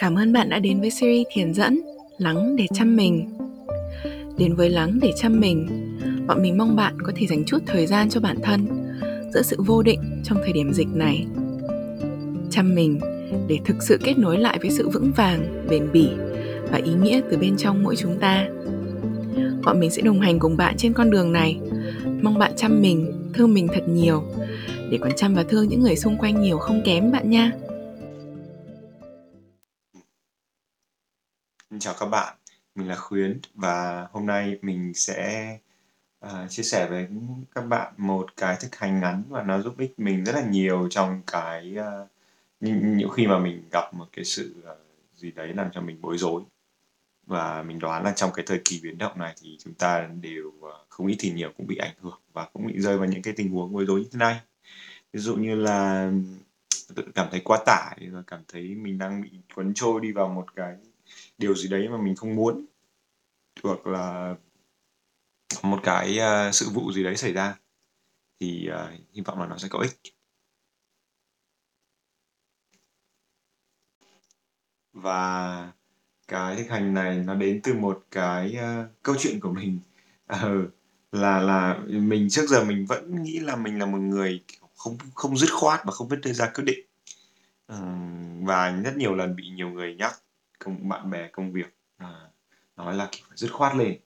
Cảm ơn bạn đã đến với series thiền dẫn Lắng để chăm mình. Đến với Lắng để chăm mình, bọn mình mong bạn có thể dành chút thời gian cho bản thân giữa sự vô định trong thời điểm dịch này. Chăm mình để thực sự kết nối lại với sự vững vàng, bền bỉ và ý nghĩa từ bên trong mỗi chúng ta. Bọn mình sẽ đồng hành cùng bạn trên con đường này. Mong bạn chăm mình, thương mình thật nhiều để còn chăm và thương những người xung quanh nhiều không kém bạn nha. Chào các bạn, mình là Khuyến và hôm nay mình sẽ uh, chia sẻ với các bạn một cái thực hành ngắn và nó giúp ích mình rất là nhiều trong cái uh, những, khi mà mình gặp một cái sự uh, gì đấy làm cho mình bối rối. Và mình đoán là trong cái thời kỳ biến động này thì chúng ta đều uh, không ít thì nhiều cũng bị ảnh hưởng và cũng bị rơi vào những cái tình huống bối rối như thế này. Ví dụ như là tự cảm thấy quá tải rồi cảm thấy mình đang bị cuốn trôi đi vào một cái điều gì đấy mà mình không muốn hoặc là một cái uh, sự vụ gì đấy xảy ra thì uh, hy vọng là nó sẽ có ích. Và cái thực hành này nó đến từ một cái uh, câu chuyện của mình. Uh, là là mình trước giờ mình vẫn nghĩ là mình là một người không không dứt khoát và không biết đưa ra quyết định. Uh, và rất nhiều lần bị nhiều người nhắc công bạn bè công việc à, nói là phải dứt khoát lên.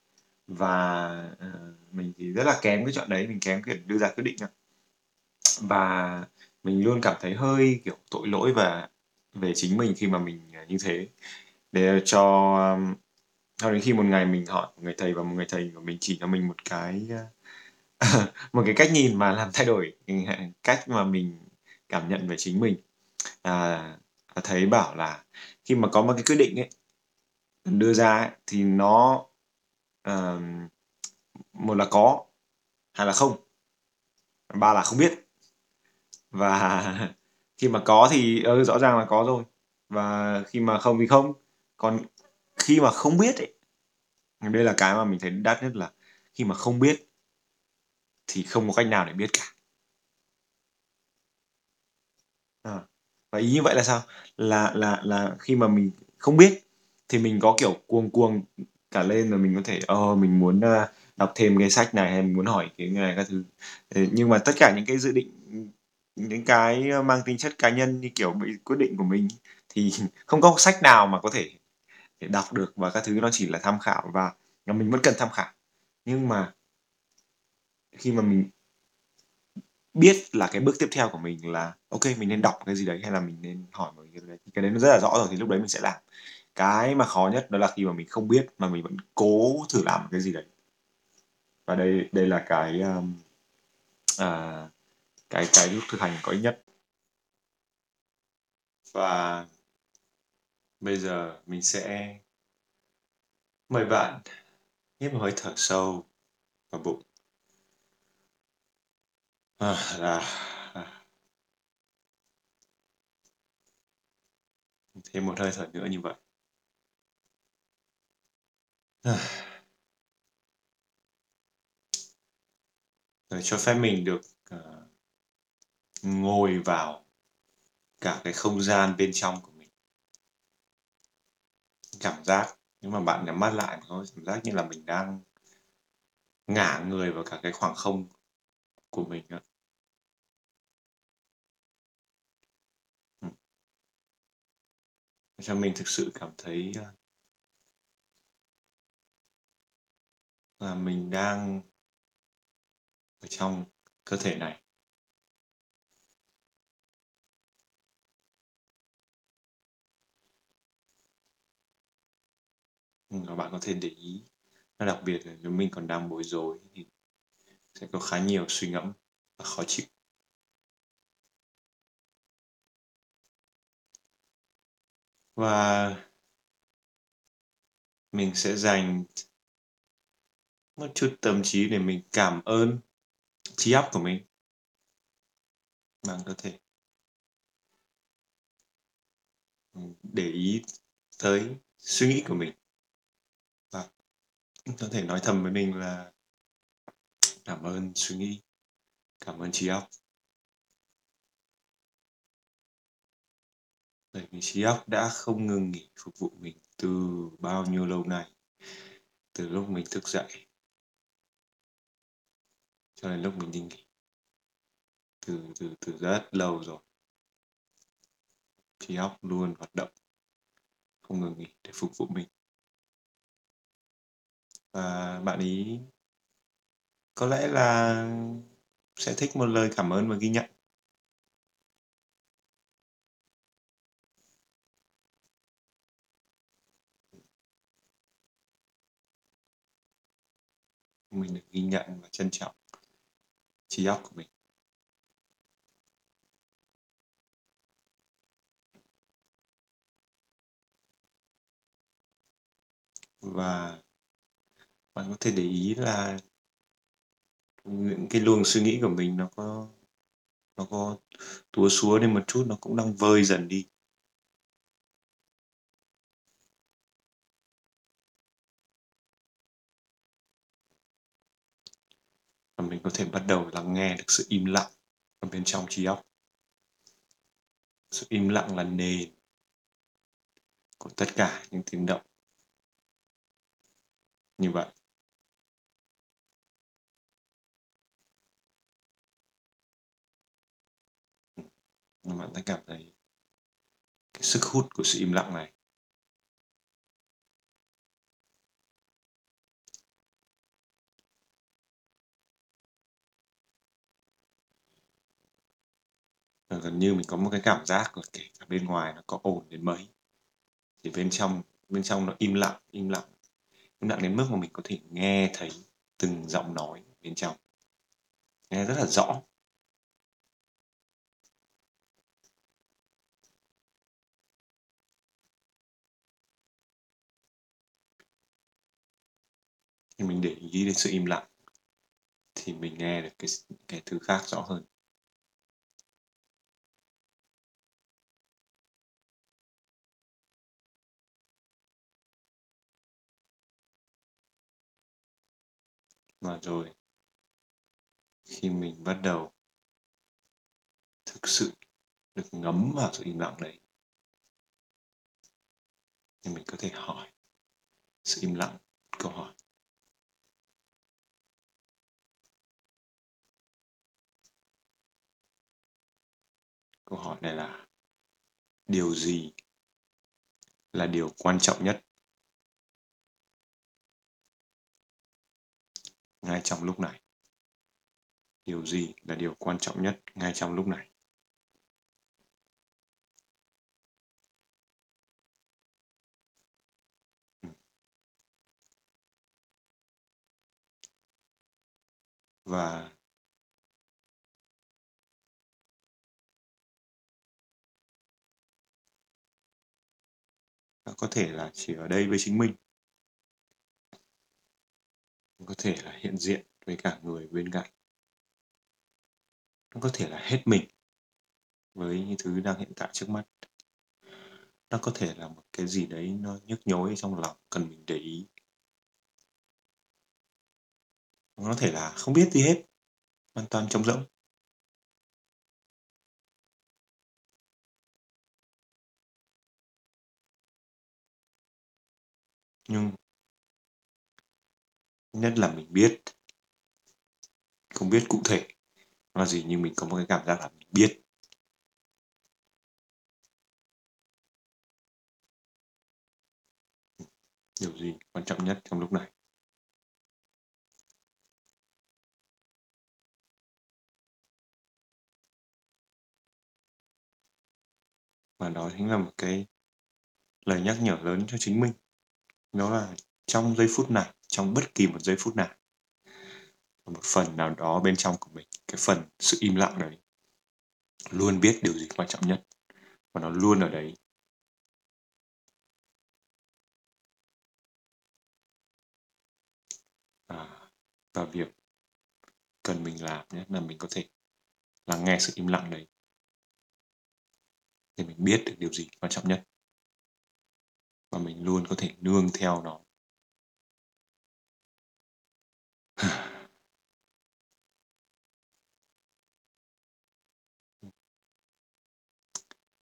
Và à, mình thì rất là kém cái chọn đấy mình kém cái đưa ra quyết định và mình luôn cảm thấy hơi kiểu tội lỗi và về chính mình khi mà mình ờ, như thế. Để cho cho đến khi một ngày mình hỏi một người thầy và một người thầy của mình chỉ cho mình một cái ờ, một cái cách nhìn mà làm thay đổi cách mà mình cảm nhận về chính mình. À, thấy bảo là khi mà có một cái quyết định ấy đưa ra ấy, thì nó uh, một là có hai là không ba là không biết. Và khi mà có thì ừ, rõ ràng là có rồi. Và khi mà không thì không. Còn khi mà không biết ấy đây là cái mà mình thấy đắt nhất là khi mà không biết thì không có cách nào để biết cả à, và ý như vậy là sao? Là là là khi mà mình không biết thì mình có kiểu cuồng cuồng cả lên rồi mình có thể ờ oh, mình muốn uh, đọc thêm cái sách này hay mình muốn hỏi cái này các thứ. Nhưng mà tất cả những cái dự định những cái ờ, mang tính chất cá nhân như kiểu bị quyết định của mình thì không có sách nào mà có thể để đọc được và các thứ nó chỉ là tham khảo và mình vẫn cần tham khảo. Nhưng mà khi mà mình biết là cái bước tiếp theo của mình là ok mình nên đọc cái gì đấy hay là mình nên hỏi một cái đấy. Cái đấy nó rất là rõ rồi thì lúc đấy mình sẽ làm. Cái mà khó nhất đó là khi mà mình không biết mà mình vẫn cố thử làm cái gì đấy. Và đây đây là cái um, à, cái cái lúc thực hành có ích nhất. Và bây giờ mình sẽ mời bạn hít một hơi thở sâu vào bụng à, à. thêm một hơi thở nữa như vậy à. rồi cho phép mình được uh, ngồi vào cả cái không gian bên trong của mình cảm giác nếu mà bạn nhắm mắt lại có cảm giác như là mình đang ngả người vào cả cái khoảng không của mình đó. Cho mình thực sự cảm thấy ờ, là mình đang ở trong cơ thể này. Ừ, và bạn có thể để ý, nó đặc biệt là nếu mình còn đang bối rối thì sẽ có khá nhiều suy ngẫm và khó chịu. Và mình sẽ dành một chút tâm trí để mình cảm ơn trí óc của mình. Bằng có thể để ý tới suy nghĩ của mình. Và có thể nói thầm với mình là cảm ơn suy nghĩ, cảm ơn trí óc. Bởi vì trí óc đã không ngừng nghỉ phục vụ mình từ bao nhiêu lâu nay, từ lúc mình thức dậy cho đến lúc mình đi nghỉ. Từ từ từ rất lâu rồi. Trí óc luôn hoạt động, không ngừng nghỉ để phục vụ mình. Và bạn ý có lẽ là sẽ thích một lời cảm ơn và ghi nhận. Mình được ghi nhận và trân trọng trí óc của mình. Và bạn có thể để ý là những cái luồng suy nghĩ của mình nó có nó có túa xúa đi một chút, nó cũng đang vơi dần đi. Có thể bắt đầu lắng nghe được sự im lặng ở bên trong trí óc. Sự im lặng là nền của tất cả những tiếng động. Như vậy. các bạn sẽ cảm thấy cái sức hút của sự im lặng này. Và gần như mình có một cái cảm giác là kể cả bên ngoài nó có ồn đến mấy thì bên trong bên trong nó im lặng, im lặng. Im lặng đến mức mà mình có thể nghe thấy từng giọng nói bên trong. Nghe rất là rõ. thì mình để ý đến sự im lặng thì mình nghe được cái cái thứ khác rõ hơn. Và rồi, khi mình bắt đầu thực sự được ngấm vào sự im lặng đấy, thì mình có thể hỏi sự im lặng, câu hỏi. Câu hỏi này là, điều gì là điều quan trọng nhất ngay trong lúc này? Điều gì là điều quan trọng nhất ngay trong lúc này? Ừ. Và có thể là chỉ ở đây với chính mình. Có thể là hiện diện với cả người bên cạnh. Nó có thể là hết mình với những thứ đang hiện tại trước mắt. Nó có thể là một cái gì đấy nó nhức nhối trong lòng cần mình để ý. Nó có thể là không biết gì hết, hoàn toàn trống rỗng. Nhưng nhất là mình biết. Không biết cụ thể nó là gì nhưng mình có một cái cảm giác là mình biết. Điều gì quan trọng nhất trong lúc này? Và đó chính là một cái lời nhắc nhở lớn cho chính mình. Đó là trong giây phút này, trong bất kỳ một giây phút nào một phần nào đó bên trong của mình, cái phần sự im lặng đấy luôn biết điều gì quan trọng nhất và nó luôn ở đấy. À, và việc cần mình làm nhé là mình có thể lắng nghe sự im lặng đấy. Để mình biết được điều gì quan trọng nhất. Và mình luôn có thể nương theo nó.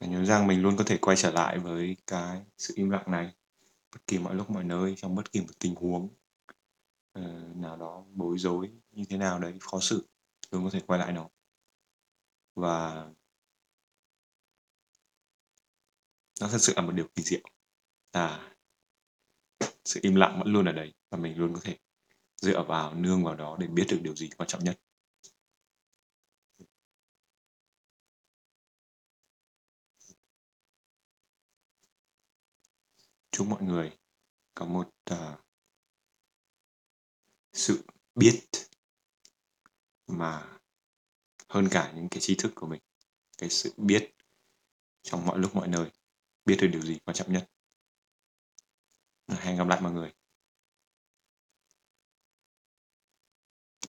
Và nhớ rằng mình luôn có thể quay trở lại với cái sự im lặng này bất kỳ mọi lúc mọi nơi trong bất kỳ một tình huống uh, nào đó bối rối như thế nào đấy khó xử luôn có thể quay lại nó. Và nó thật sự là một điều kỳ diệu là sự im lặng vẫn luôn ở đấy và mình luôn có thể dựa vào nương vào đó để biết được điều gì quan trọng nhất. Chúc mọi người có một uh, sự biết mà hơn cả những cái tri thức của mình. Cái sự biết trong mọi lúc mọi nơi biết được điều gì quan trọng nhất. Hẹn gặp lại mọi người.